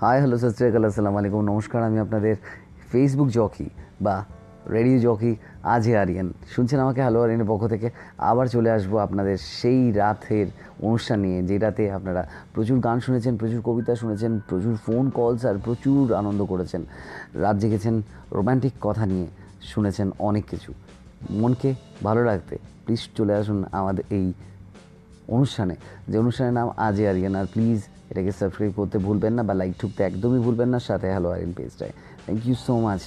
Hi hello সস্ত্রিয়াকাল আসসালামু আলাইকুম নমস্কার আমি আপনাদের ফেসবুক জকি বা রেডিও জকি আজে আরিয়ান। শুনছেন আমাকে? হ্যালো আরিয়ানের পক্ষ থেকে আবার চলে আসব আপনাদের সেই রাতের অনুষ্ঠান নিয়ে যে রাতে আপনারা প্রচুর গান শুনেছেন, প্রচুর কবিতা শুনেছেন, প্রচুর ফোন কলস আর প্রচুর আনন্দ করেছেন। রাত জেগেছেন রোম্যান্টিক কথা নিয়ে শুনেছেন অনেক কিছু। মনকে ভালো রাখতে প্লিজ চলে আসুন আমাদের এই অনুষ্ঠানে। যে অনুষ্ঠানের নাম আজে আরিয়ান। আর প্লিজ এটাকে সাবস্ক্রাইব করতে ভুলবেন না বা লাইক ঠুকতে একদমই ভুলবেন না, সাথে হ্যালো আরিয়ান পেজটায় থ্যাংক ইউ সো মাচ